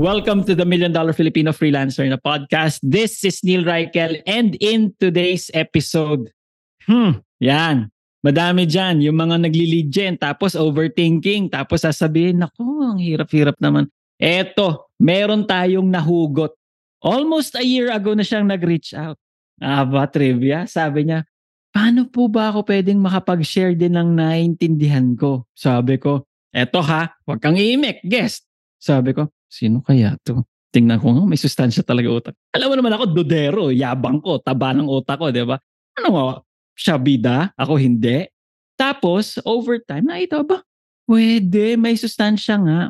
Welcome to the Million Dollar Filipino Freelancer na podcast. This is Neil Reichel and in today's episode, hmm, yan, madami dyan, yung mga nagli-lead gen, tapos overthinking, tapos sasabihin, naku, ang hirap-hirap naman. Eto, meron tayong nahugot. Almost a year ago na siyang nag-reach out. Ah, ba, trivia? Sabi niya, paano po ba ako pwedeng makapag-share din ng naintindihan ko? Sabi ko, eto ha, wag kang iimik, guest. Sabi ko, sino kaya to? Tingnan ko nga, may sustansya talaga utak. Alam mo naman ako, dodero, yabang ko, taba ng utak ko, di ba? Ano nga, siya bida, ako hindi. Tapos, over time, nakita ba? Pwede, may sustansya nga.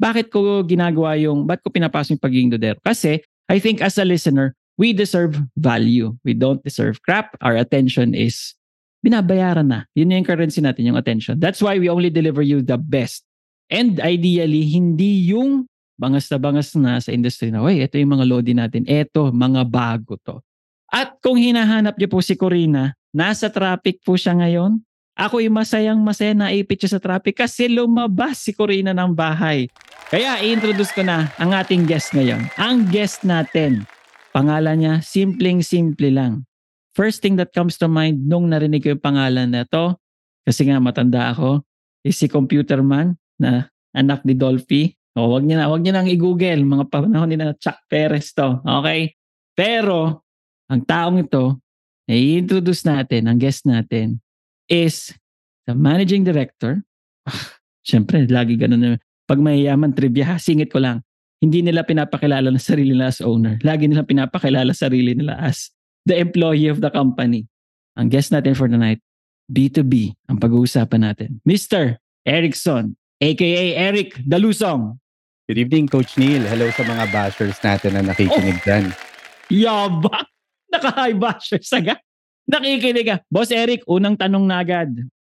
Bakit ko ginagawa yung, ba't ko pinapasok yung pagiging dodero? Kasi, I think as a listener, we deserve value. We don't deserve crap. Our attention is binabayaran na. Yun yung currency natin, yung attention. That's why we only deliver you the best. And ideally, hindi yung bangas na bangas na sa industry na, Uy, ito yung mga lodi natin. Ito, mga bago to. At kung hinahanap niyo po si Corina, nasa traffic po siya ngayon. Ako yung masayang masaya na ipit siya sa traffic kasi lumabas si Corina ng bahay. Kaya i-introduce ko na ang ating guest ngayon. Ang guest natin, pangalan niya, simpleng-simple lang. First thing that comes to mind nung narinig ko yung pangalan na to, kasi nga matanda ako, is si Computer Man na anak ni Dolphy. O, wag niya na, wag niya nang i-google. Mga panahon ni na Chuck Perez to. Okay? Pero, ang taong ito, na i-introduce natin, ang guest natin, is the managing director. Siyempre, lagi ganun na. Pag mayayaman trivia, singit ko lang. Hindi nila pinapakilala na sarili nila as owner. Lagi nila pinapakilala sarili nila as the employee of the company. Ang guest natin for the night, B2B ang pag-uusapan natin. Mr. Erickson, aka Eric Dalusong. Good evening, Coach Neil. Hello sa mga bashers natin na nakikinig dyan. Yaba! Naka-high bashers agad. Nakikinig ka. Boss Eric, unang tanong na agad.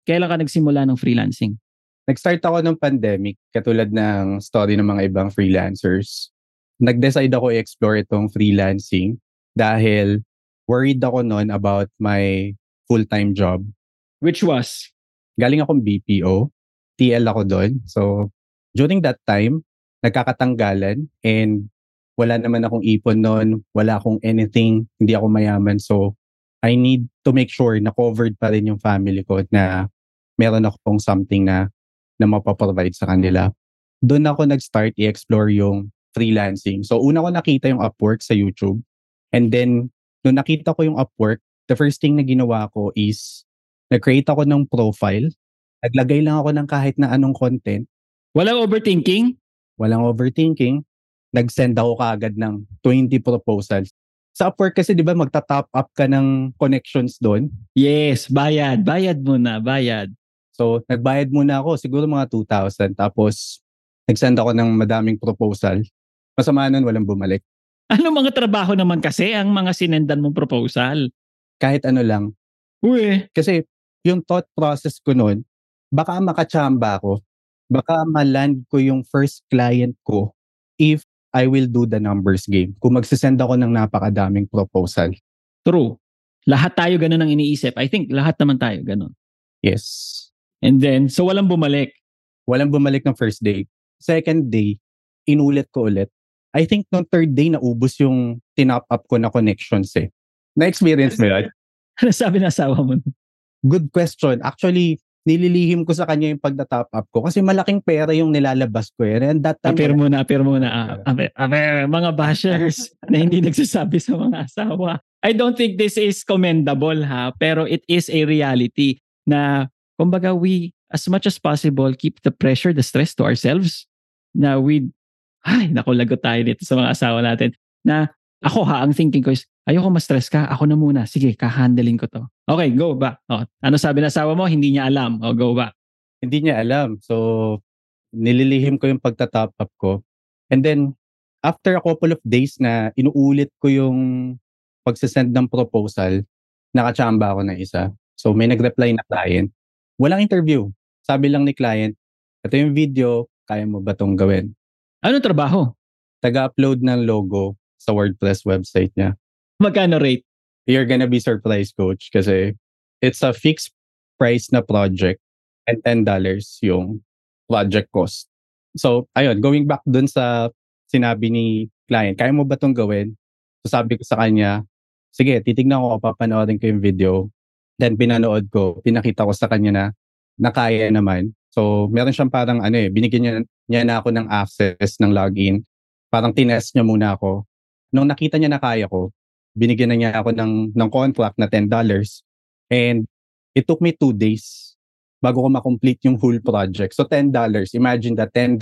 Kailan ka nagsimula ng freelancing? Nag-start ako ng pandemic, katulad ng story ng mga ibang freelancers. Nag-decide ako i-explore itong freelancing dahil worried ako noon about my full-time job. Which was? Galing akong BPO. TL ako doon. So, during that time, nagkakatanggalan and wala naman akong ipon noon, wala akong anything, hindi ako mayaman. So, I need to make sure na covered pa rin yung family ko na meron akong something na na mapaprovide sa kanila. Doon ako nag-start i-explore yung freelancing. So, una ko nakita yung Upwork sa YouTube. And then, nung nakita ko yung Upwork, the first thing na ginawa ko is nag-create ako ng profile. Naglagay lang ako ng kahit na anong content. Walang overthinking? Walang overthinking. Nag-send ako kaagad ng 20 proposals. Sa Upwork kasi 'di ba magta-top up ka ng connections doon. Yes, bayad. Bayad muna, bayad. So, nagbayad muna ako, siguro mga 2,000. Tapos, nag-send ako ng madaming proposal. Masama nun, walang bumalik. Ano mga trabaho naman kasi ang mga sinendan mong proposal? Kahit ano lang. Uy, Kasi, yung thought process ko nun, baka makachamba ako. Baka maland ko yung first client ko if I will do the numbers game. Kung magsisend ako ng napakadaming proposal. True. Lahat tayo ganun ang iniisip. I think lahat naman tayo ganun. Yes. And then, so walang bumalik. Walang bumalik ng first day. Second day, inulit ko ulit. I think nung third day, naubos yung tinop up ko na connections eh. Na-experience mo yun? Ano sabi ng asawa mo? Good question. Actually, nililihim ko sa kanya yung pagda-top up ko kasi malaking pera yung nilalabas ko eh. And that time, Apir muna, apir muna. Ah, apir, apir, mga bashers na hindi nagsasabi sa mga asawa. I don't think this is commendable ha, pero it is a reality na kumbaga we as much as possible keep the pressure, the stress to ourselves na we ay naku lagot tayo dito sa mga asawa natin na ako ha ang thinking ko is ayoko ma-stress ka ako na muna sige kahandling ko to okay go ba oh, ano sabi ng asawa mo hindi niya alam oh, go ba hindi niya alam. So, nililihim ko yung pagta-top up ko. And then, after a couple of days na inuulit ko yung pagsisend ng proposal, nakachamba ako ng isa. So, may nag-reply na client. Walang interview. Sabi lang ni client, ito yung video, kaya mo ba tong gawin? ano trabaho Taga-upload ng logo sa WordPress website niya. Magkano rate You're gonna be surprised, coach, kasi it's a fixed price na project and $10 yung project cost. So, ayun, going back dun sa sinabi ni client, kaya mo ba itong gawin? So, sabi ko sa kanya, sige, titignan ko, papanoorin ko yung video. Then, pinanood ko, pinakita ko sa kanya na nakaya naman. So, meron siyang parang ano eh, binigyan niya, niya na ako ng access ng login. Parang tinest niya muna ako. Nung nakita niya na kaya ko, binigyan na niya ako ng, ng contract na $10. And it took me two days bago ko makomplete yung whole project. So $10, imagine that $10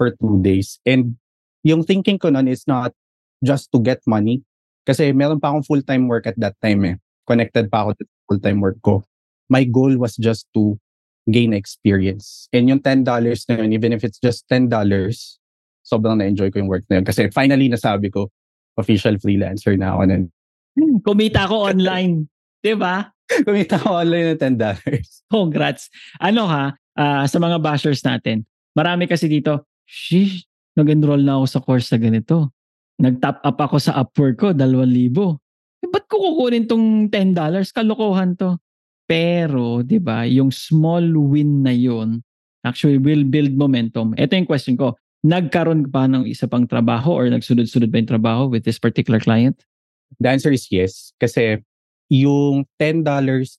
for two days. And yung thinking ko nun is not just to get money. Kasi meron pa akong full-time work at that time eh. Connected pa ako to full-time work ko. My goal was just to gain experience. And yung $10 na yun, even if it's just $10, sobrang na-enjoy ko yung work na yun. Kasi finally nasabi ko, official freelancer na ako nun. kumita ko online 'di ba Kumita ako online ng $10. Congrats. Ano ha, ah, sa mga bashers natin, marami kasi dito, sheesh, nag-enroll na ako sa course na ganito. Nag-top up ako sa Upwork ko, 2,000. Eh, ba't ko kukunin tong $10? Kalokohan to. Pero, di ba, yung small win na yun, actually will build momentum. Ito yung question ko, nagkaroon ka pa ng isa pang trabaho or nagsunod-sunod ba yung trabaho with this particular client? The answer is yes. Kasi yung $10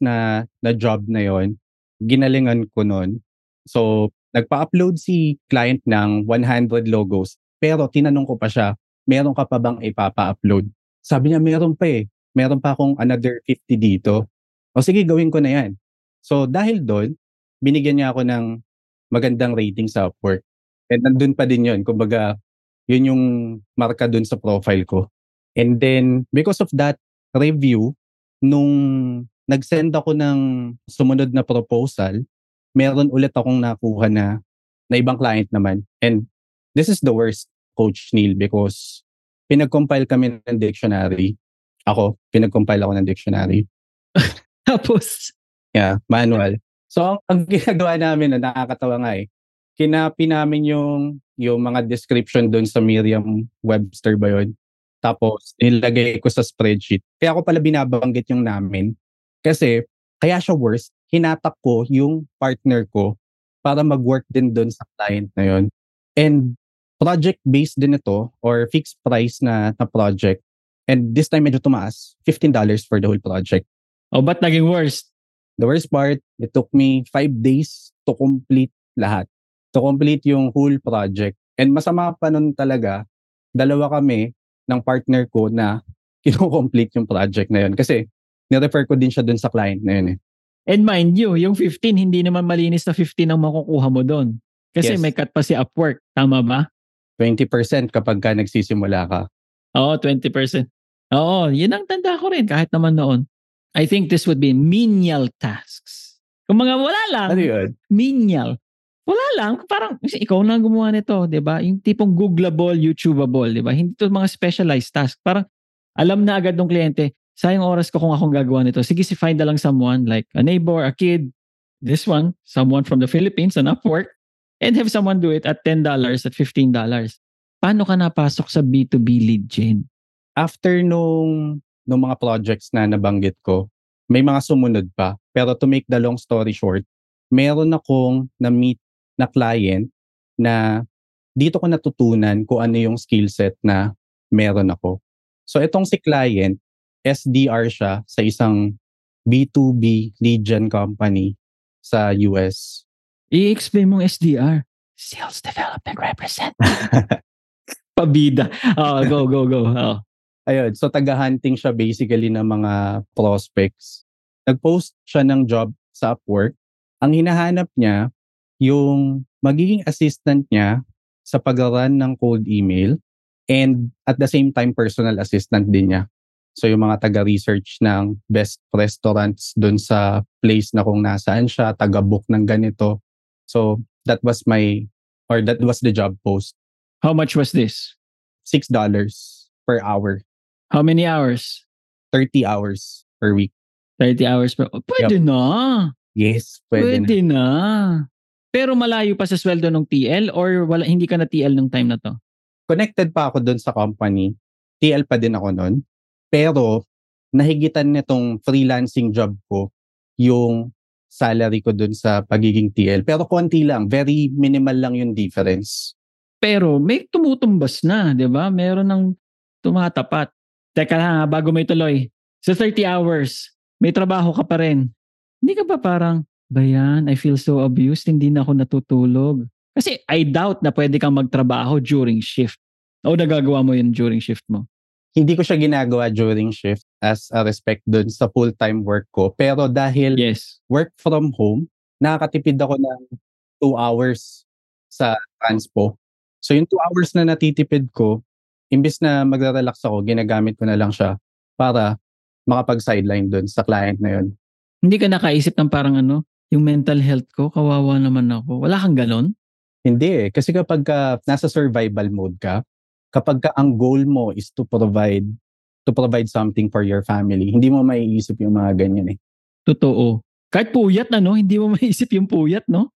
na, na job na yon ginalingan ko nun. So, nagpa-upload si client ng 100 logos. Pero tinanong ko pa siya, meron ka pa bang ipapa-upload? Sabi niya, meron pa eh. Meron pa akong another 50 dito. O sige, gawin ko na yan. So, dahil doon, binigyan niya ako ng magandang rating sa Upwork. And nandun pa din yun. Kumbaga, yun yung marka dun sa profile ko. And then, because of that review, nung nag-send ako ng sumunod na proposal, meron ulit akong nakuha na, na ibang client naman. And this is the worst, Coach Neil, because pinag-compile kami ng dictionary. Ako, pinag-compile ako ng dictionary. Tapos, Yeah, manual. So, ang, ang ginagawa namin na nakakatawa nga eh, kinapi namin yung, yung mga description doon sa Merriam-Webster ba yun? Tapos, nilagay ko sa spreadsheet. Kaya ako pala binabanggit yung namin. Kasi, kaya siya worst, hinatak ko yung partner ko para mag-work din doon sa client na yun. And project-based din ito or fixed price na, na project. And this time medyo tumaas, $15 for the whole project. o oh, ba't naging worst? The worst part, it took me five days to complete lahat. To complete yung whole project. And masama pa nun talaga, dalawa kami ng partner ko na kino-complete yung project na yun. Kasi nirefer ko din siya dun sa client na yun eh. And mind you, yung 15, hindi naman malinis na 15 ang makukuha mo doon. Kasi Yes. may cut pa si Upwork. Tama ba? 20% kapag ka nagsisimula ka. Oo, 20%. Oo, yun ang tanda ko rin kahit naman noon. I think this would be menial tasks. Kung mga wala lang, Ano yun? menial. Wala lang, parang ikaw lang gumawa nito, 'di ba? Yung tipong googleable, YouTubeable, 'di ba? Hindi to mga specialized task. Parang alam na agad ng kliyente, sayang oras ko kung akong gagawa nito. Sige, si find na lang someone like a neighbor, a kid, this one, someone from the Philippines, an Upwork, and have someone do it at $10 at $15. paano ka napasok sa B2B lead gen? After nung, nung mga projects na nabanggit ko, may mga sumunod pa. Pero to make the long story short, meron akong na-meet na client na dito ko natutunan kung ano yung skill set na meron ako. So itong si client, SDR siya sa isang B2B lead gen company sa US. I-explain mong SDR. Sales Development Representative. Pabida. Oh, go, go, go. Oh. Ayun, so taga-hunting siya basically ng mga prospects. Nag-post siya ng job sa Upwork. Ang hinahanap niya, yung magiging assistant niya sa pag-run ng cold email and at the same time personal assistant din niya. So yung mga taga-research ng best restaurants dun sa place na kung nasaan siya, taga-book ng ganito. So that was my, or that was the job post. How much was this? $6 per hour. How many hours? 30 hours per week. 30 hours per... Pwede na. Yes, pwede, na. Pwede na. Pero malayo pa sa sweldo ng TL or wala hindi ka na TL nung time na to? Connected pa ako doon sa company. TL pa din ako noon. Pero nahigitan nitong freelancing job ko yung salary ko doon sa pagiging TL. Pero konti lang, very minimal lang yung difference. Pero may tumutumbas na, 'di ba? Meron ng tumatapat. Teka lang, bago may tuloy. Sa 30 hours, may trabaho ka pa rin. Hindi ka ba parang, bayan, I feel so abused, hindi na ako natutulog. Kasi I doubt na pwede kang magtrabaho during shift. O nagagawa mo yun during shift mo? Hindi ko siya ginagawa during shift as a respect doon sa full-time work ko. Pero dahil Yes. work from home, nakakatipid ako ng 2 hours sa transpo. So yung 2 hours na natitipid ko, imbes na magre-relax ako, ginagamit ko na lang siya para makapag-sideline doon sa client na yun. Hindi ka nakaisip ng parang ano, yung mental health ko, kawawa naman ako. Wala kang ganon? Hindi eh. Kasi kapag ka nasa survival mode ka, kapag ka ang goal mo is to provide to provide something for your family, hindi mo maiisip yung mga ganyan eh. Totoo. Kahit puyat na, no? Hindi mo maisip yung puyat, no?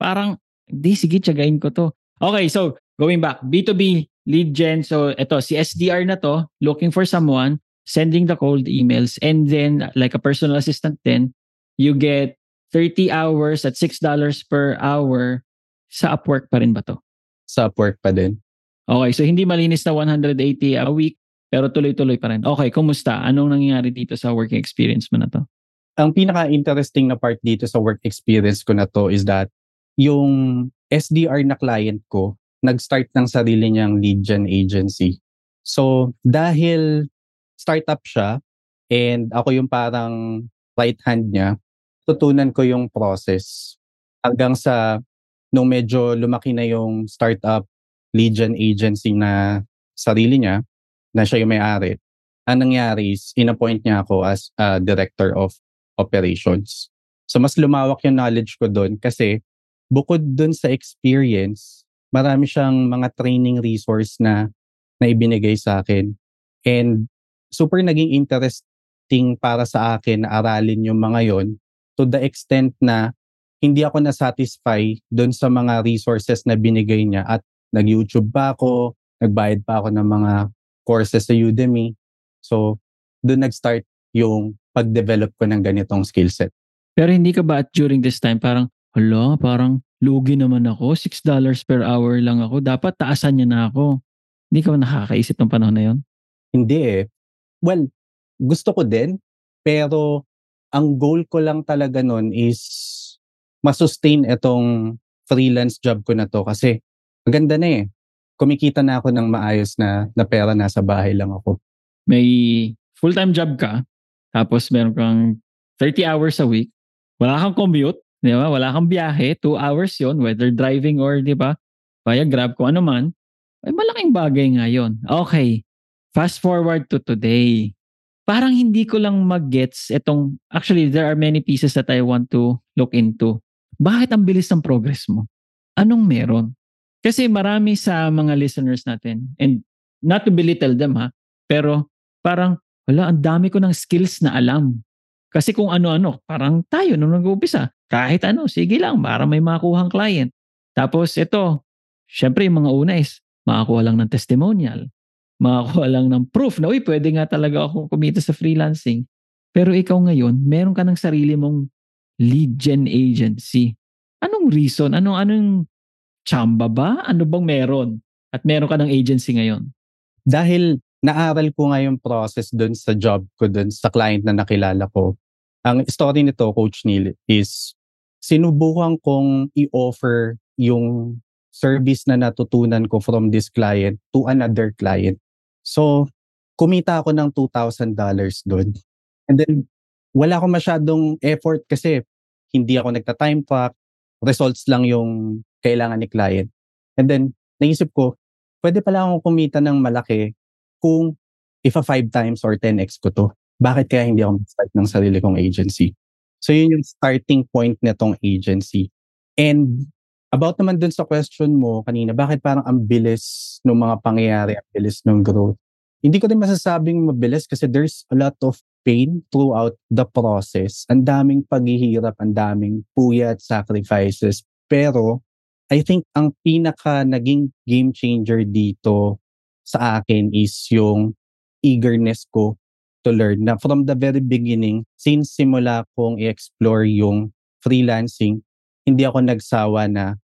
Parang, di, sige, tiyagain ko to. Okay, so, going back. B2B lead gen. So, ito, si SDR na to, looking for someone, sending the cold emails, and then, like a personal assistant then, you get 30 hours at $6 per hour sa Upwork pa rin ba to? Sa work pa din. Okay, so hindi malinis na 180 a week, pero tuloy-tuloy pa rin. Okay, kumusta? Anong nangyayari dito sa working experience mo na to? Ang pinaka-interesting na part dito sa work experience ko na to is that yung SDR na client ko, nag-start ng sarili niyang lead gen agency. So, dahil startup siya and ako yung parang right hand niya, tutunan ko yung process hanggang sa nung medyo lumaki na yung startup gen agency na sarili niya, na siya yung may-ari, ang nangyari is in-appoint niya ako as a director of operations. So mas lumawak yung knowledge ko doon kasi bukod doon sa experience, marami siyang mga training resource na na ibinigay sa akin. And super naging interesting para sa akin na aralin yung mga yon to the extent na hindi ako na-satisfy doon sa mga resources na binigay niya at nag-YouTube pa ako, nagbayad pa ako ng mga courses sa Udemy. So, doon nag-start yung pag-develop ko ng ganitong skill set. Pero hindi ka ba at during this time parang, hala, parang lugi naman ako, $6 per hour lang ako, dapat taasan niya na ako. Hindi ka ba nakakaisip ng panahon na yon? Hindi eh. Well, gusto ko din, pero ang goal ko lang talaga nun is masustain itong freelance job ko na to kasi maganda na eh. Kumikita na ako ng maayos na, na pera, nasa bahay lang ako. May full-time job ka, tapos meron kang 30 hours a week, wala kang commute, di ba? Wala kang biyahe, 2 hours yon whether driving or, di ba, via grab ko ano man, ay malaking bagay nga yun. Okay, fast forward to today. Parang hindi ko lang mag-gets itong, actually there are many pieces that I want to look into. Bakit ang bilis ng progress mo? Anong meron? Kasi marami sa mga listeners natin, and not to belittle them ha, pero parang, wala, ang dami ko ng skills na alam. Kasi kung ano-ano, parang tayo nung nag-uumpisa, kahit ano, sige lang, para may makuhang client. Tapos ito, syempre yung mga una is, makakuha lang ng testimonial, makakuha lang ng proof na, uy, pwede nga talaga akong kumita sa freelancing. Pero ikaw ngayon, meron ka ng sarili mong lead gen agency. Anong reason? Anong, anong chamba ba? Ano bang meron? At meron ka ng agency ngayon? Dahil naaral ko nga yung process dun sa job ko dun sa client na nakilala ko. Ang story nito, Coach Neil, is sinubukan kong i-offer yung service na natutunan ko from this client to another client. So, kumita ako ng $2,000 doon. And then, wala akong masyadong effort kasi hindi ako nagta-time clock. Results lang yung kailangan ni client. And then, naisip ko, pwede pala akong kumita ng malaki kung if a 5 times or 10x ko to. Bakit kaya hindi ako mag-start ng sarili kong agency? So, yun yung starting point nitong agency. And about naman dun sa question mo kanina, bakit parang ang bilis ng mga pangyayari, ang bilis ng growth? Hindi ko din masasabing mabilis kasi there's a lot of pain throughout the process. Ang daming paghihirap, ang daming puyat, sacrifices. Pero I think ang pinaka naging game changer dito sa akin is yung eagerness ko to learn na from the very beginning, since simula kong i-explore yung freelancing, hindi ako nagsawa na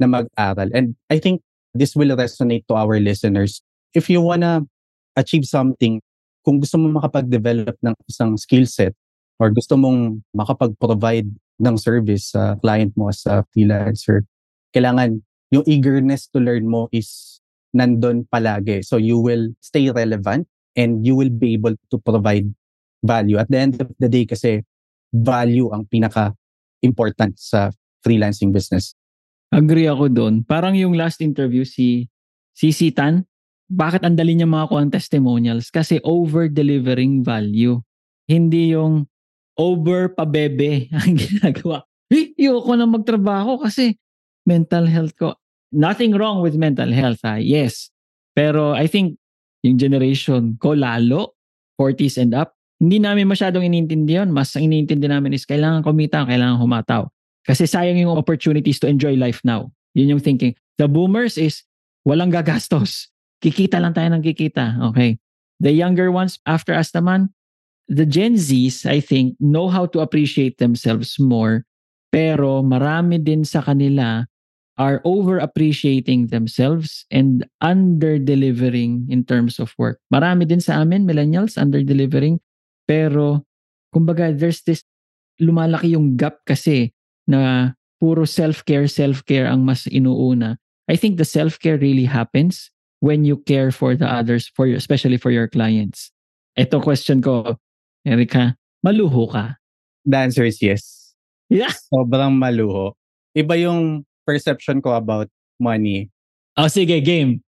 na mag-aral. And I think this will resonate to our listeners. If you wanna achieve something, kung gusto mo makapag-develop ng isang skill set or gusto mong makapag-provide ng service sa client mo as a freelancer, kailangan yung eagerness to learn mo is nandun palagi. So you will stay relevant and you will be able to provide value. At the end of the day kasi value ang pinaka-important sa freelancing business. Agree ako doon. Parang yung last interview si si Tan, bakit ang dali niya makakuha ng testimonials? Kasi over-delivering value. Hindi yung over pabebe ang ginagawa. Hey, ayoko na magtrabaho kasi mental health ko. Nothing wrong with mental health, ha? yes. Pero I think yung generation ko lalo, 40s and up, hindi namin masyadong inintindi yun. Mas ang inintindi namin is kailangan kumita, kailangan humataw. Kasi sayang yung opportunities to enjoy life now. Yun yung thinking. The boomers is walang gagastos. Kikita lang tayo ng kikita. Okay. The younger ones after us naman, the Gen Zs, I think, know how to appreciate themselves more. Pero marami din sa kanila are over-appreciating themselves and under-delivering in terms of work. Marami din sa amin, millennials, under-delivering. Pero, kumbaga, there's this, lumalaki yung gap kasi na puro self-care, self-care ang mas inuuna. I think the self-care really happens when you care for the others, for your, especially for your clients. Ito question ko, Erika, maluho ka? The answer is yes. Yeah. Sobrang maluho. Iba yung perception ko about money. Oh, sige, game.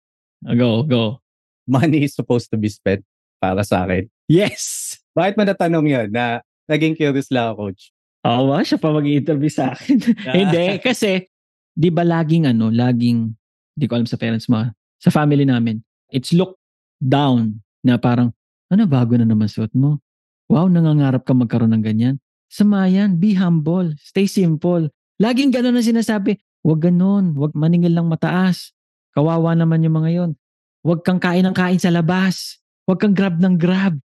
Go, go. Money is supposed to be spent para sa akin. Yes! Bakit mo natanong yun na naging curious lang ako, coach? Oo ba? Siya pa mag-interview sa akin. Hindi, kasi, di ba laging ano, laging, di ko alam sa parents mo, sa family namin, it's looked down na parang, ano, bago na naman suot mo. Wow, nangangarap ka magkaroon ng ganyan. Samayan, be humble, stay simple. Laging ganun ang sinasabi. Huwag ganun, huwag maningil lang mataas. Kawawa naman yung mga yon. Huwag kang kain ng kain sa labas. Huwag kang grab ng grab.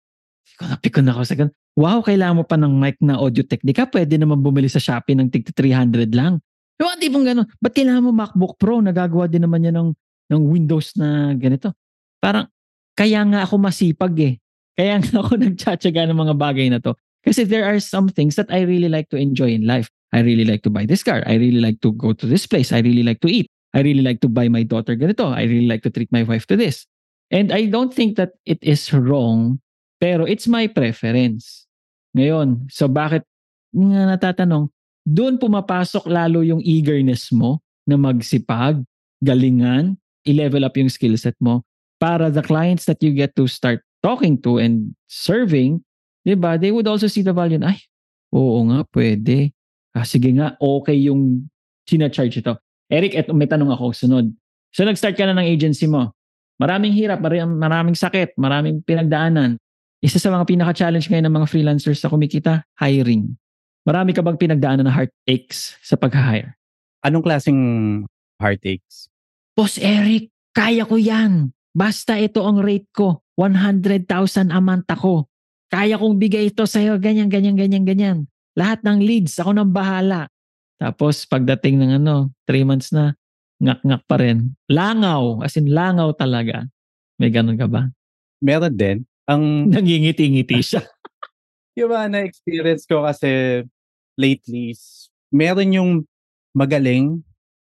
Pikon na ako sa ganun. Wow, kailangan mo pa ng mic na audio technica. Pwede naman bumili sa Shopee ng tig 300 lang. Yung di bang ganun. Ba't kailangan mo MacBook Pro? Nagagawa din naman yan ng, ng Windows na ganito. Parang, kaya nga ako masipag eh. Kaya nga ako nagtsatsaga ng mga bagay na to. Kasi there are some things that I really like to enjoy in life. I really like to buy this car. I really like to go to this place. I really like to eat. I really like to buy my daughter ganito. I really like to treat my wife to this. And I don't think that it is wrong, pero it's my preference. Ngayon, so bakit nga natatanong, doon pumapasok lalo yung eagerness mo na magsipag, galingan, i-level up yung skill set mo para the clients that you get to start talking to and serving, 'di ba? They would also see the value. Ay, oo nga, pwede. Ah, sige nga, okay yung sina-charge ito. Eric, eto, may tanong ako, sunod. So nag-start ka na ng agency mo. Maraming hirap, maraming sakit, maraming pinagdaanan. Isa sa mga pinaka-challenge ngayon ng mga freelancers sa kumikita, hiring. Marami ka bang pinagdaanan na heartaches sa pag-hire? Anong klaseng heartaches? Boss Eric, Kaya ko yan. Basta ito ang rate ko. 100,000 a month ako. Kaya kong bigay ito sa'yo. Ganyan, ganyan, ganyan, ganyan. Lahat ng leads, ako nang bahala. Tapos pagdating ng ano, 3 months na, ngak-ngak pa rin. Langaw. As in, langaw talaga. May ganun ka ba? Meron din. Ang Nangingiti-ngiti siya. yung mga na-experience ko kasi lately, meron yung magaling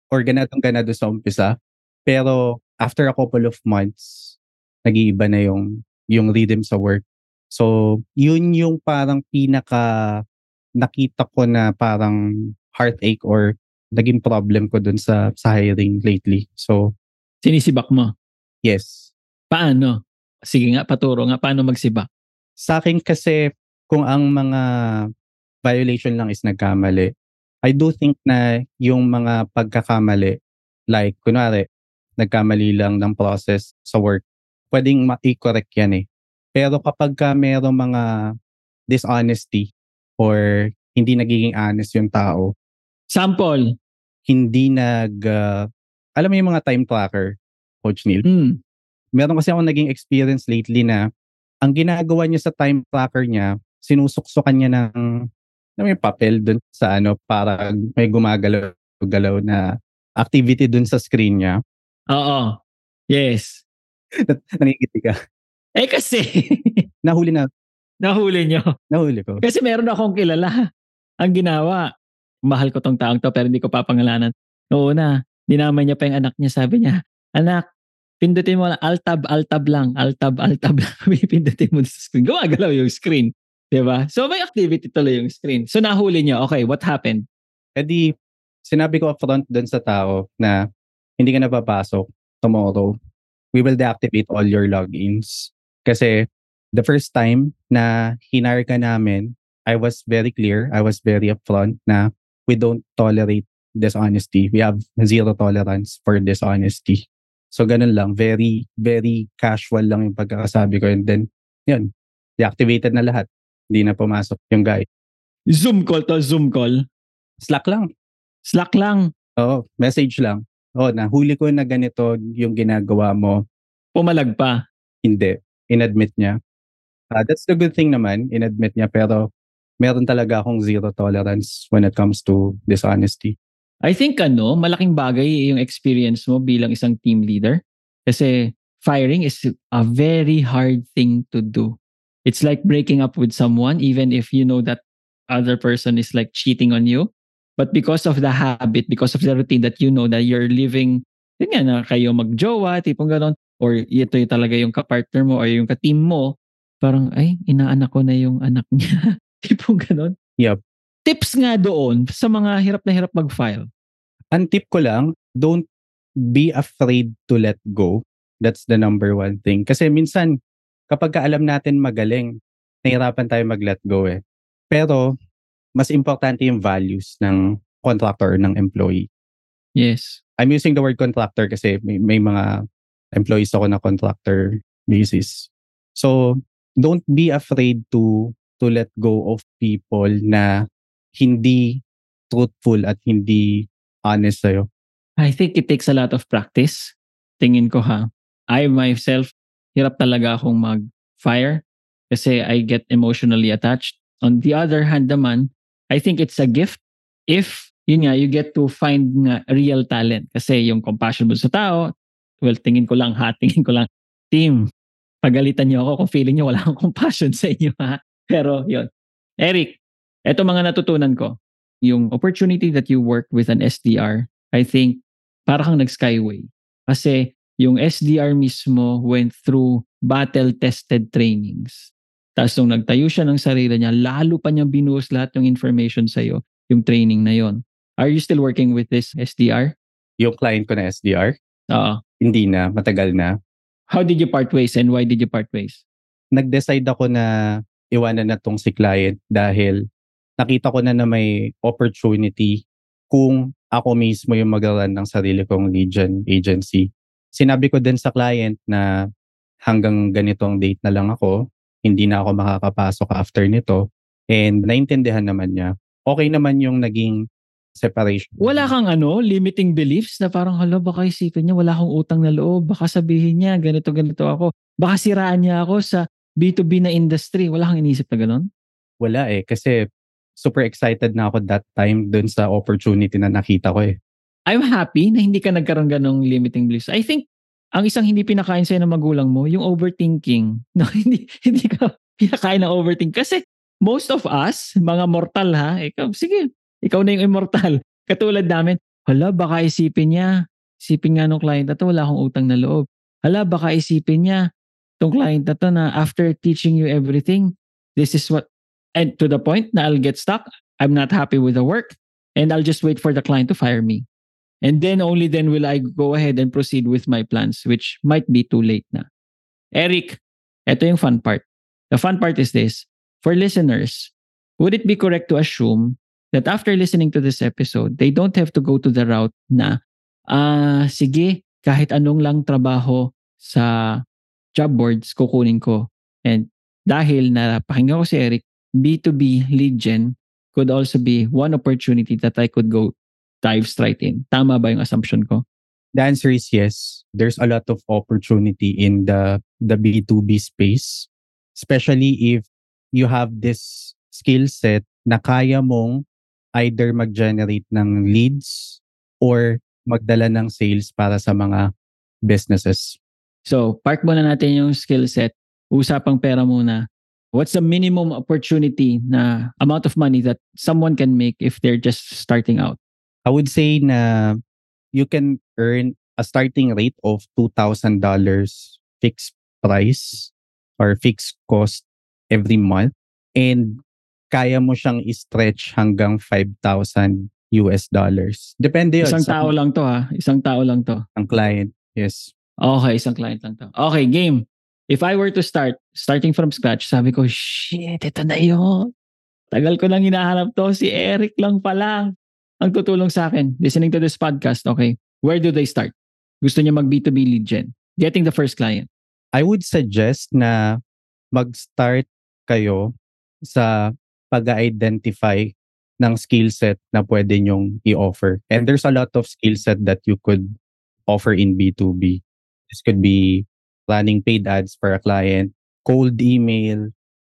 or ganadong ganado sa umpisa. Pero after a couple of months, nag-iiba na yung, yung rhythm sa work. So, yun yung parang pinaka nakita ko na parang heartache or naging problem ko dun sa, sa hiring lately. So, Sinisibak mo. yes. Paano? Sige nga, paturo nga. Paano magsibak? Sa akin kasi, kung ang mga violation lang is nagkamali, I do think na yung mga pagkakamali, like, kunwari, nagkamali lang ng process sa work, pwedeng ma-correct yan eh. Pero kapag ka merong mga dishonesty or hindi nagiging honest yung tao, Sample. hindi nag, uh, alam mo yung mga time tracker, Coach Neil? Hmm. Meron kasi ako naging experience lately na ang ginagawa niya sa time tracker niya, sinusuksukan niya ng mo yung papel dun sa ano para may gumagalaw-galaw na activity dun sa screen niya. Oo. Yes. Nangingiti ka. Eh kasi, Nahuli na, nahuli nyo. nahuli ko. Kasi meron akong kilala. Ang ginawa, mahal ko tong taong to pero hindi ko papangalanan. Noon na, dinamay niya pa yung anak niya. Sabi niya, anak, pindutin mo lang, altab, altab lang, altab, altab lang. pindutin mo sa screen. Gumagalaw yung screen. ba? So may activity tuloy yung screen. So nahuli niya, okay, what happened? E di, sinabi ko upfront dun sa tao na hindi ka na papasok tomorrow. We will deactivate all your logins. Kasi the first time na hinire ka namin, I was very clear, I was very upfront na we don't tolerate dishonesty. We have zero tolerance for dishonesty. So ganun lang, very, very casual lang yung pagkakasabi ko. And then, yun, deactivated na lahat. Hindi na pumasok yung guy. Zoom call to Zoom call. Slack lang. Slack lang. Oo, message lang. Oh, nahuli ko na ganito yung ginagawa mo. Pumalag pa. Hindi. Inadmit niya. Ah, that's the good thing naman, inadmit niya. Pero meron talaga akong zero tolerance when it comes to dishonesty. I think ano, malaking bagay yung experience mo bilang isang team leader. Kasi firing is a very hard thing to do. It's like breaking up with someone even if you know that other person is like cheating on you. But because of the habit, because of the routine that you know that you're living, yun nga na kayo magjowa, tipong ganon, or ito yung talaga yung kapartner mo or yung ka-team mo, parang ay, inaanak ko na yung anak niya. tipong ganon. Yup. Tips nga doon sa mga hirap na hirap mag-file. Ang tip ko lang, don't be afraid to let go. That's the number one thing. Kasi minsan, kapag ka alam natin magaling, nahirapan tayo mag-let go eh. Pero, mas importante yung values ng contractor or ng employee. Yes. I'm using the word contractor kasi may, may mga employees ako na contractor basis. So, don't be afraid to to let go of people na hindi truthful at hindi honest sa'yo. I think it takes a lot of practice. Tingin ko ha. I myself, hirap talaga akong mag-fire kasi I get emotionally attached. On the other hand naman, I think it's a gift if, yun nga, you get to find nga real talent. Kasi yung compassion mo sa tao, well, tingin ko lang ha, tingin ko lang, team, pagalitan niyo ako kung feeling niyo wala akong compassion sa inyo ha. Pero yun. Eric, eto mga natutunan ko. Yung opportunity that you work with an SDR, I think, para kang nag-skyway. Kasi yung SDR mismo went through battle-tested trainings. Tapos nung nagtayo siya ng sarili niya, lalo pa niyang binuhos lahat ng information sa'yo, yung training na yon. Are you still working with this SDR? Yung client ko na SDR, Oo. hindi na, matagal na. How did you part ways and why did you part ways? Nag-decide ako na iwanan na tong si client dahil nakita ko na na may opportunity kung ako mismo yung mag ng sarili kong gen agency. Sinabi ko din sa client na hanggang ganitong date na lang ako, hindi na ako makakapasok after nito. And naintindihan naman niya. Okay naman yung naging separation. Wala kang ano, limiting beliefs na parang, hala, baka isipin niya, wala akong utang na loob. Baka sabihin niya, ganito, ganito ako. Baka siraan niya ako sa B2B na industry. Wala kang inisip na ganun? Wala eh. Kasi super excited na ako that time dun sa opportunity na nakita ko eh. I'm happy na hindi ka nagkaroon ganong limiting beliefs. I think ang isang hindi pinakain sa'yo ng magulang mo, yung overthinking. No, hindi, hindi ka pinakain ng overthink. Kasi most of us, mga mortal ha, ikaw, sige, ikaw na yung immortal. Katulad namin, hala, baka isipin niya, isipin nga nung client na to, wala akong utang na loob. Hala, baka isipin niya, tong client na to na after teaching you everything, this is what, and to the point na I'll get stuck, I'm not happy with the work, and I'll just wait for the client to fire me. And then only then will I go ahead and proceed with my plans, which might be too late na. Eric, ito yung fun part. The fun part is this. For listeners, would it be correct to assume that after listening to this episode, they don't have to go to the route na, ah, sige, kahit anong lang trabaho sa job boards, kukunin ko. And dahil na pakinggan ko si Eric, B2B lead gen could also be one opportunity that I could go dive straight in. Tama ba yung assumption ko? The answer is yes. There's a lot of opportunity in the the B2B space, especially if you have this skill set na kaya mong either mag-generate ng leads or magdala ng sales para sa mga businesses. So, park muna natin yung skill set. Usapang pera muna. What's the minimum opportunity na amount of money that someone can make if they're just starting out? I would say na you can earn a starting rate of $2,000 fixed price or fixed cost every month and kaya mo siyang i-stretch hanggang 5,000 US dollars. Depende yun Isang sa tao lang to ha. Isang tao lang to. ang client. Yes. Okay, isang client lang to. Okay, game. If I were to start, starting from scratch, sabi ko, shit, ito na yun. Tagal ko lang hinahanap to. Si Eric lang pala ang tutulong sa akin. Listening to this podcast, okay. Where do they start? Gusto niya mag B2B lead gen. Getting the first client. I would suggest na mag-start kayo sa pag-identify ng skill set na pwede nyong i-offer. And there's a lot of skill set that you could offer in B2B. This could be running paid ads for a client, cold email.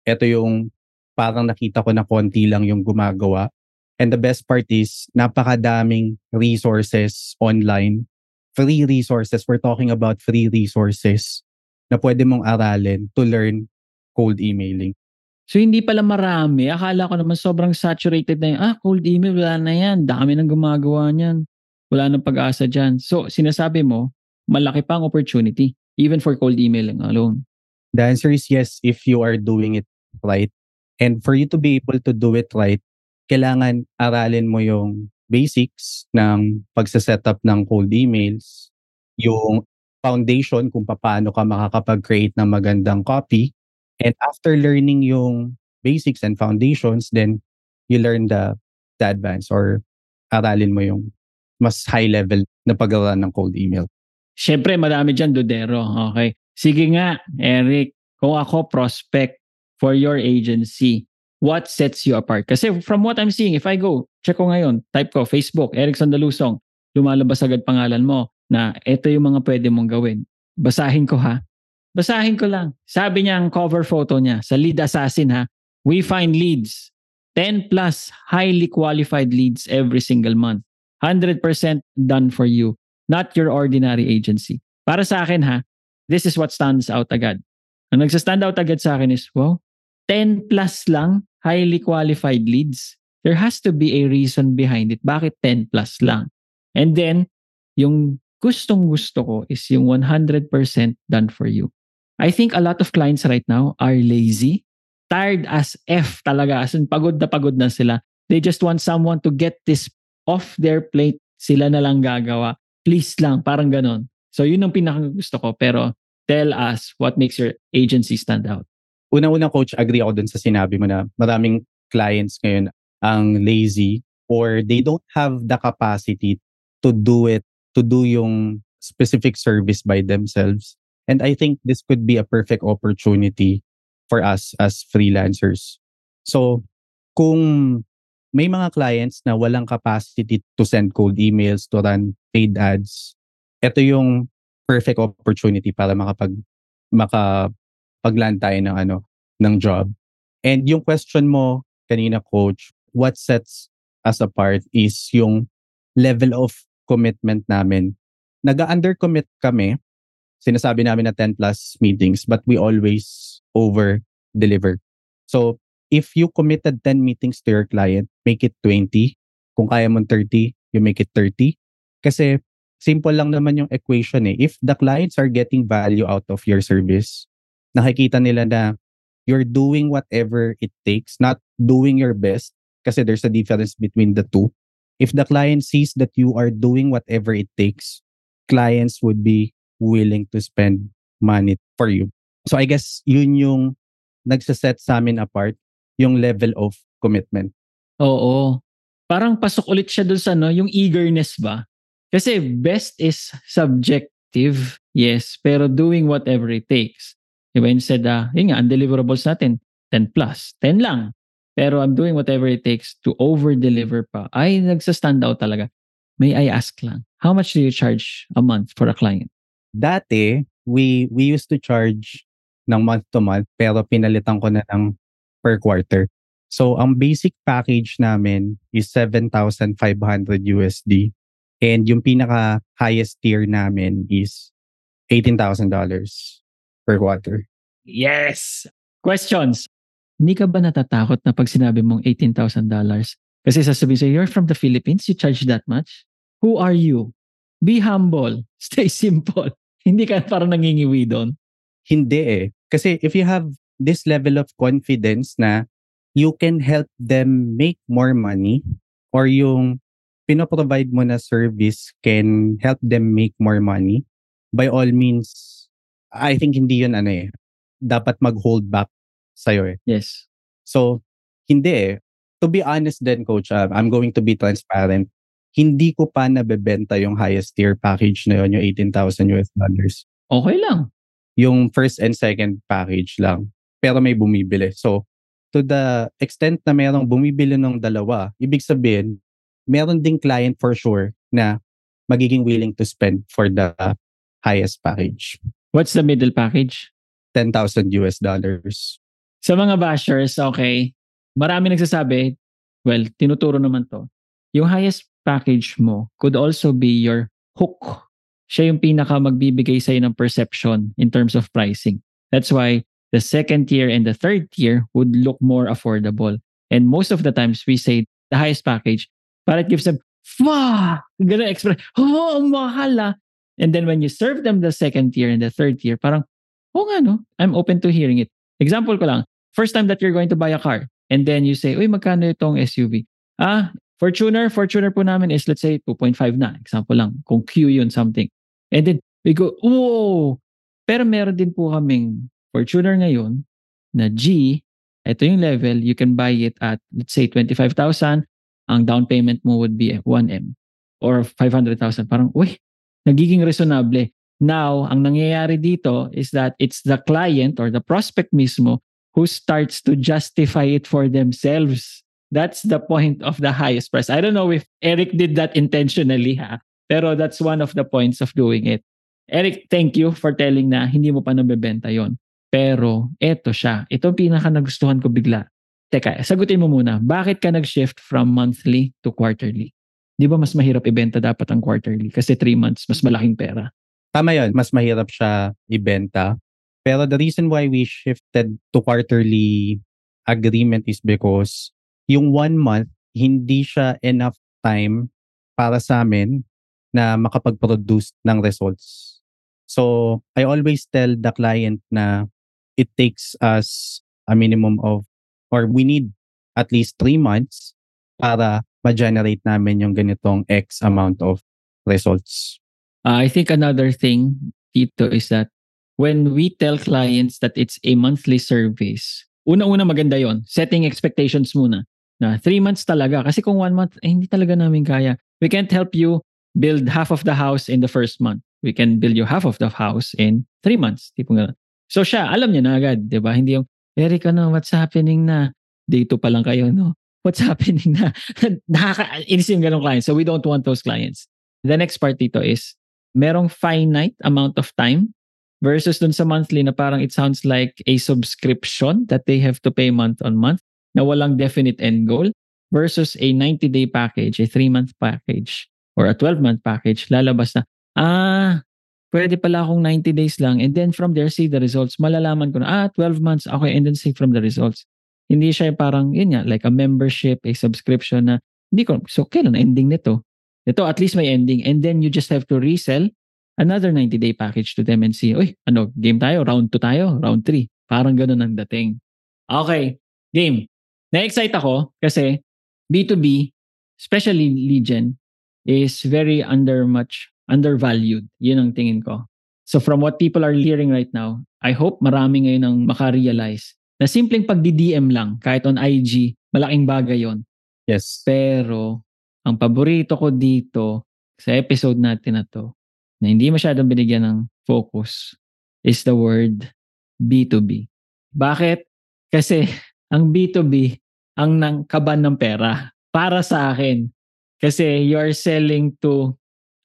Ito yung parang nakita ko na konti lang yung gumagawa. And the best part is napakadaming resources online. Free resources. We're talking about free resources na pwede mong aralin to learn cold emailing. So hindi pala marami. Akala ko naman sobrang saturated na yun. Ah, cold email, wala na yan. Dami nang gumagawa niyan. Wala nang pag-asa dyan. So sinasabi mo, malaki pang opportunity even for cold emailing alone. The answer is yes if you are doing it right. And for you to be able to do it right, kailangan aralin mo yung basics ng pagsa-setup ng cold emails, yung foundation kung paano ka makakapag-create ng magandang copy. And after learning yung basics and foundations, then you learn the, the advance or aralin mo yung mas high level na paggawa ng cold email. Siyempre, madami dyan, Dudero. Okay. Sige nga, Eric, kung ako prospect for your agency, what sets you apart? Kasi from what I'm seeing, if I go, check ko ngayon, type ko, Facebook, Eric Sandalusong, lumalabas agad pangalan mo na ito yung mga pwede mong gawin. Basahin ko ha. Basahin ko lang. Sabi niya ang cover photo niya sa lead assassin ha. We find leads. 10 plus highly qualified leads every single month. 100% done for you. Not your ordinary agency. Para sa akin ha, this is what stands out agad. Ang nagsa-stand out agad sa akin is, wow, 10 plus lang highly qualified leads. There has to be a reason behind it. Bakit 10 plus lang? And then, yung gustong gusto ko is yung 100% done for you. I think a lot of clients right now are lazy, tired as F talaga, as in pagod na pagod na sila. They just want someone to get this off their plate. Sila na lang gagawa. Please lang, parang ganon. So yun ang pinaka gusto ko. Pero tell us what makes your agency stand out. Una-una coach, agree ako dun sa sinabi mo na maraming clients ngayon ang lazy or they don't have the capacity to do it, to do yung specific service by themselves. And I think this could be a perfect opportunity for us as freelancers. So, kung may mga clients na walang capacity to send cold emails, to run paid ads. Ito yung perfect opportunity para makapag makapagland tayo ng ano ng job. And yung question mo kanina coach, what sets us apart is yung level of commitment namin. Nag-undercommit kami. Sinasabi namin na 10 plus meetings but we always over deliver. So if you committed 10 meetings to your client, make it 20. Kung kaya mo 30, you make it 30. Kasi simple lang naman yung equation eh. If the clients are getting value out of your service, nakikita nila na you're doing whatever it takes, not doing your best, kasi there's a difference between the two. If the client sees that you are doing whatever it takes, clients would be willing to spend money for you. So I guess yun yung nagsaset sa amin apart, yung level of commitment. Oo. Parang pasok ulit siya dun sa no, yung eagerness ba? Kasi best is subjective, yes, pero doing whatever it takes. Diba? Instead, uh, yun nga, undeliverables natin, 10 plus, 10 lang. Pero I'm doing whatever it takes to over-deliver pa. Ay, nagsa-stand out talaga. May I ask lang, how much do you charge a month for a client? Dati, we we used to charge ng month to month pero pinalitan ko na ng per quarter. So, ang basic package namin is 7,500 USD. And yung pinaka highest tier namin is $18,000 per quarter. Yes! Questions? Hindi ka ba natatakot na pag sinabi mong $18,000? Kasi sasabihin sa'yo, you're from the Philippines, you charge that much? Who are you? Be humble. Stay simple. Hindi ka parang nangingiwi doon. Hindi eh. Kasi if you have this level of confidence na you can help them make more money or yung pinoprovide mo na service can help them make more money, by all means, I think hindi yun ano eh. Dapat mag-hold back sa'yo eh. Yes. So, hindi eh. To be honest then, coach, uh, I'm going to be transparent. Hindi ko pa nabebenta yung highest tier package na yun, yung 18,000 US dollars. Okay lang. Yung first and second package lang. Pero may bumibili. So, to the extent na merong bumibili ng dalawa, ibig sabihin, meron ding client for sure na magiging willing to spend for the highest package. What's the middle package? 10,000 US dollars. Sa mga bashers, okay, marami nagsasabi, well, tinuturo naman to, yung highest package mo could also be your hook. Siya yung pinaka magbibigay sa'yo ng perception in terms of pricing. That's why the second tier and the third tier would look more affordable. And most of the times we say the highest package, para it gives them, ganun express, oh, mahal ah. And then when you serve them the second tier and the third tier, parang, oh nga no, I'm open to hearing it. Example ko lang, first time that you're going to buy a car, and then you say, uy, magkano itong SUV? Ah, Fortuner, Fortuner po namin is let's say 2.5 na. Example lang, kung Q yun something. And then we go, whoa! Pero meron din po kaming Fortuner ngayon na G, ito yung level, you can buy it at let's say 25,000, ang down payment mo would be 1M or 500,000. Parang, uy, nagiging reasonable. Now, ang nangyayari dito is that it's the client or the prospect mismo who starts to justify it for themselves. That's the point of the highest price. I don't know if Eric did that intentionally ha, pero that's one of the points of doing it. Eric, thank you for telling na hindi mo pa nabebenta yon. Pero eto siya. Ito ang pinaka nagustuhan ko bigla. Teka, sagutin mo muna. Bakit ka nag-shift from monthly to quarterly? Di ba mas mahirap ibenta dapat ang quarterly? Kasi three months, mas malaking pera. Tama yun, mas mahirap siya ibenta. Pero the reason why we shifted to quarterly agreement is because yung one month, hindi siya enough time para sa amin na makapag-produce ng results. So, I always tell the client na it takes us a minimum of, or we need at least three months para ma-generate namin yung ganitong X amount of results. Uh, I think another thing dito is that when we tell clients that it's a monthly service, una-una maganda yon setting expectations muna na three months talaga. Kasi kung one month, eh, hindi talaga namin kaya. We can't help you build half of the house in the first month. We can build you half of the house in three months. Tipo nga. So siya, alam niya na agad, di ba? Hindi yung, Eric, ano, what's happening na? Dito pa lang kayo, no? what's happening na nakaka-inis yung ganong clients. So we don't want those clients. The next part dito is merong finite amount of time versus dun sa monthly na parang it sounds like a subscription that they have to pay month on month na walang definite end goal versus a 90-day package, a 3-month package, or a 12-month package, lalabas na, ah, pwede pala akong 90 days lang and then from there see the results. Malalaman ko na, ah, 12 months, okay, and then see from the results. Hindi siya parang, yun nga, like a membership, a subscription na, hindi ko, so kailan ending nito? Ito, at least may ending. And then you just have to resell another 90-day package to them and see, uy, ano, game tayo, round 2 tayo, round 3. Parang ganun ang dating. Okay, game. Na-excite ako kasi B2B, especially Legion, is very under much undervalued. Yun ang tingin ko. So from what people are hearing right now, I hope marami ngayon ang makarealize na simpleng pagdi-DM lang kahit on IG, malaking bagay yon. Yes. Pero ang paborito ko dito sa episode natin na to na hindi masyadong binigyan ng focus is the word B2B. Bakit? Kasi ang B2B ang nang kaban ng pera para sa akin. Kasi you are selling to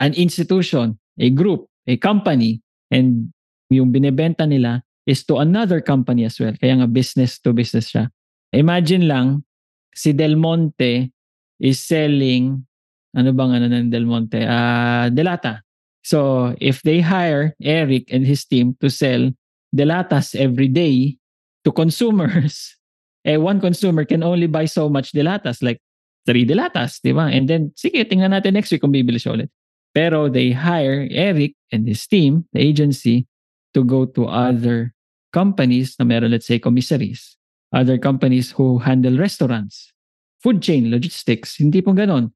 an institution, a group, a company, and yung binebenta nila is to another company as well. Kaya nga business to business siya. Imagine lang, si Del Monte is selling, ano bang ano ng Del Monte? Uh, Delata. So, if they hire Eric and his team to sell Delatas every day to consumers, eh, one consumer can only buy so much Delatas, like three Delatas, di ba? And then, sige, tingnan natin next week kung bibili siya ulit. Pero they hire Eric and his team, the agency, to go to other companies na meron, let's say, commissaries. Other companies who handle restaurants, food chain, logistics, hindi po ganon.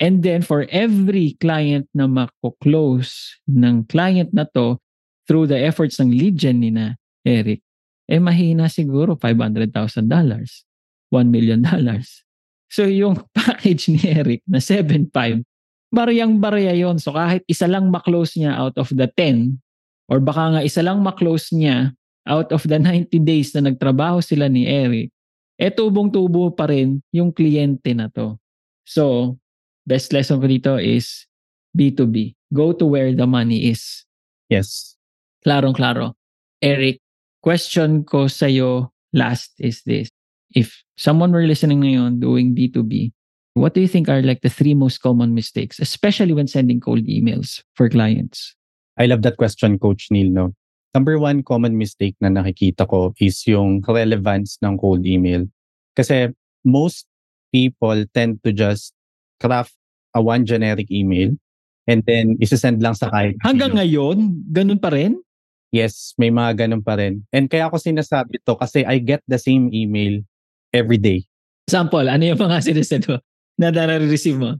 And then for every client na mako-close ng client na to through the efforts ng lead gen ni na Eric, eh mahina siguro $500,000, $1 million. So yung package ni Eric na 7.5, bariyang barya yon So kahit isa lang maklose niya out of the 10, or baka nga isa lang maklose niya out of the 90 days na nagtrabaho sila ni Eric, eh tubong-tubo pa rin yung kliyente na to. So, best lesson ko dito is B2B. Go to where the money is. Yes. Klarong-klaro. Eric, question ko sa'yo last is this. If someone were listening ngayon doing B2B, what do you think are like the three most common mistakes, especially when sending cold emails for clients? I love that question, Coach Neil. No? Number one common mistake na nakikita ko is yung relevance ng cold email. Kasi most people tend to just craft a one generic email and then isasend lang sa kahit Hanggang ngayon, ganun pa rin? Yes, may mga ganun pa rin. And kaya ako sinasabi to kasi I get the same email every day. Sample, ano yung mga sinesend mo na nare-receive mo?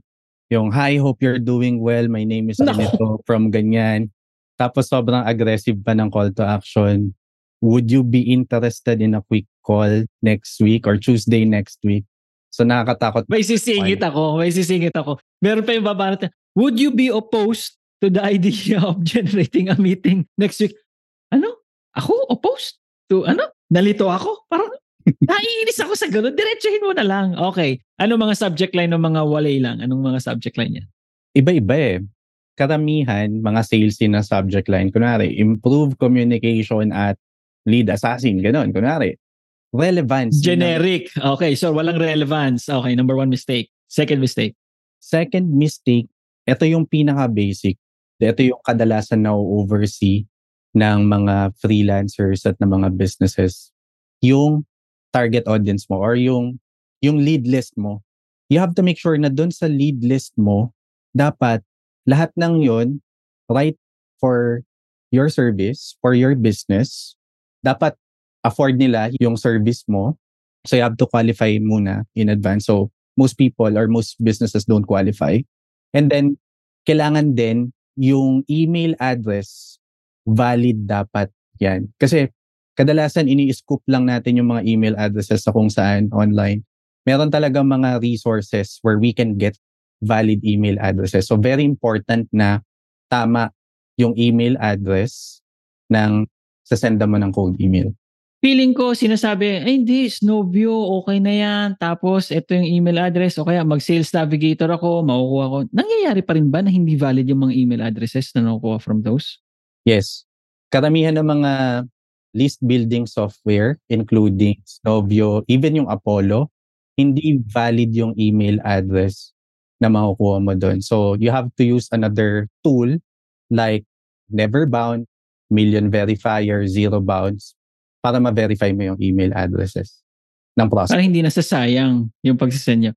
Yung, hi, hope you're doing well. My name is Nako. ganito from ganyan. Tapos sobrang aggressive pa ng call to action. Would you be interested in a quick call next week or Tuesday next week? So nakakatakot. May sisingit ako, may sisingit ako. Meron pa yung babanat na, would you be opposed to the idea of generating a meeting next week? Ano? Ako opposed to ano? Nalito ako? Parang naiinis ako sa ganun. Diretsuhin mo na lang. Okay. Ano mga subject line ng mga walay lang? Anong mga subject line yan? Iba-iba eh. Karamihan, mga salesy na subject line. Kunwari, improve communication at lead assassin. Ganon. Kunwari, relevance. Generic. Okay, so walang relevance. Okay, number one mistake. Second mistake. Second mistake, ito yung pinaka-basic. Ito yung kadalasan na oversee ng mga freelancers at ng mga businesses. Yung target audience mo or yung yung lead list mo. You have to make sure na doon sa lead list mo, dapat lahat ng yon right for your service, for your business. Dapat afford nila yung service mo. So you have to qualify muna in advance. So most people or most businesses don't qualify. And then, kailangan din yung email address valid dapat yan. Kasi kadalasan ini-scoop lang natin yung mga email addresses sa kung saan online. Meron talagang mga resources where we can get valid email addresses. So very important na tama yung email address ng sasenda mo ng cold email. feeling ko sinasabi, ay hindi, Snowview, okay na yan. Tapos, ito yung email address o kaya mag-sales navigator ako, makukuha ko. Nangyayari pa rin ba na hindi valid yung mga email addresses na nakukuha from those? Yes. Karamihan ng mga list building software, including Snowview, even yung Apollo, hindi valid yung email address na makukuha mo doon. So, you have to use another tool like Neverbound, Million Verifier, Zero Bounds para ma-verify mo yung email addresses ng Para prospect. hindi nasasayang yung pagsisend niya.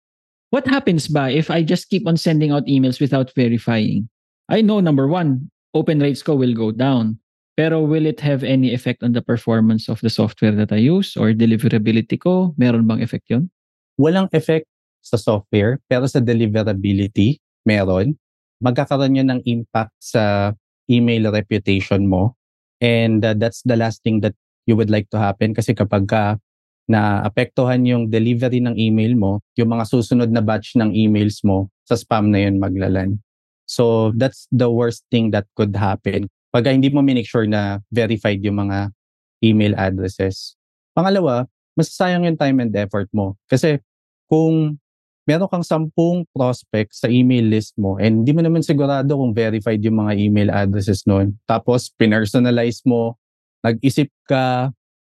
What happens ba if I just keep on sending out emails without verifying? I know, number one, open rates ko will go down. Pero will it have any effect on the performance of the software that I use or deliverability ko? Meron bang effect yun? Walang effect sa software, pero sa deliverability, meron. Magkakaroon yun ng impact sa email reputation mo. And uh, that's the last thing that you would like to happen kasi kapag ka naapektuhan yung delivery ng email mo, yung mga susunod na batch ng emails mo, sa spam na yun maglalan. So that's the worst thing that could happen pag hindi mo make sure na verified yung mga email addresses. Pangalawa, masasayang yung time and effort mo. Kasi kung meron kang sampung prospects sa email list mo and hindi mo naman sigurado kung verified yung mga email addresses noon. Tapos, pinersonalize mo, nag-isip ka,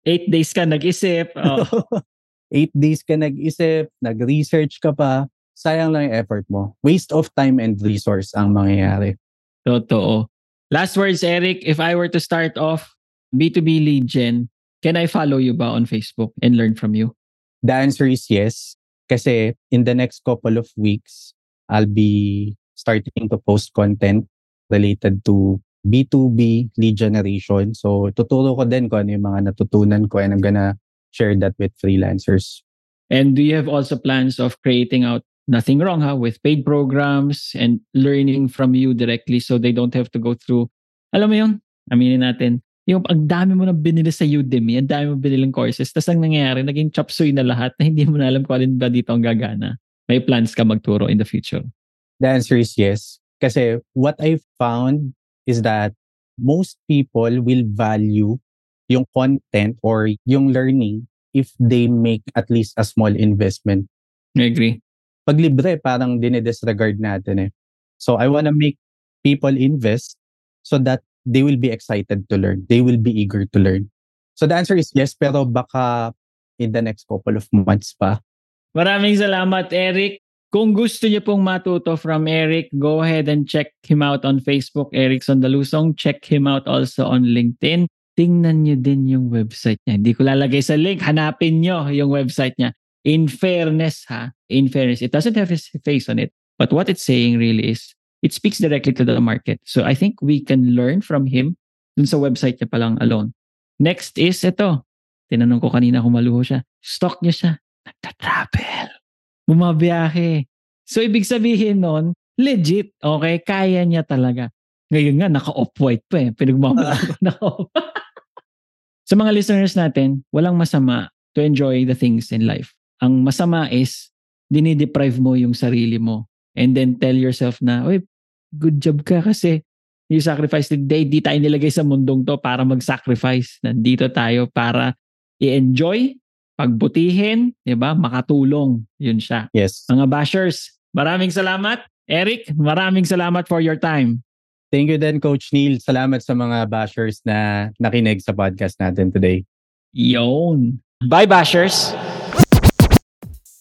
Eight days ka nag-isip. Oh. eight days ka nag-isip, nag-research ka pa, sayang lang yung effort mo. Waste of time and resource ang mangyayari. Totoo. Last words, Eric. If I were to start off B2B lead gen, can I follow you ba on Facebook and learn from you? The answer is yes. Kasi in the next couple of weeks, I'll be starting to post content related to B2B lead generation. So, tuturo ko din kung ano yung mga natutunan ko and I'm gonna share that with freelancers. And do you have also plans of creating out nothing wrong ha with paid programs and learning from you directly so they don't have to go through alam mo yun aminin natin yung ang dami mo na binili sa Udemy ang dami mo biniling courses tapos ang nangyayari naging chop suey na lahat na hindi mo na alam kung alin ba dito ang gagana may plans ka magturo in the future The answer is yes. Kasi what I found is that most people will value yung content or yung learning if they make at least a small investment. I agree Pag libre, parang dinidisregard natin eh. So I wanna make people invest so that they will be excited to learn. They will be eager to learn. So the answer is yes, pero baka in the next couple of months pa. Maraming salamat, Eric. Kung gusto niyo pong matuto from Eric, go ahead and check him out on Facebook, Eric Sondalusong. Check him out also on LinkedIn. Tingnan niyo din yung website niya. Hindi ko lalagay sa link. Hanapin niyo yung website niya. In fairness, ha? In fairness, it doesn't have his face on it. But what it's saying really is, it speaks directly to the market. So I think we can learn from him dun sa website niya palang alone. Next is ito. Tinanong ko kanina kung maluho siya. Stock niya siya. Nagta-travel. Bumabiyahe. So, ibig sabihin nun, legit, okay, kaya niya talaga. Ngayon nga, naka-off-white pa eh. Pinagmamalaki ko naka-off. Sa mga listeners natin, walang masama to enjoy the things in life. Ang masama is, dinideprive mo yung sarili mo. And then tell yourself na, Uy, good job ka kasi you sacrifice the day. Di tayo nilagay sa mundong to para mag-sacrifice. Nandito tayo para i-enjoy, pagbutihin, di ba? Makatulong. Yun siya. Yes. Mga bashers, maraming salamat. Eric, maraming salamat for your time. Thank you din, Coach Neil. Salamat sa mga bashers na nakinig sa podcast natin today. Yon. Bye, bashers!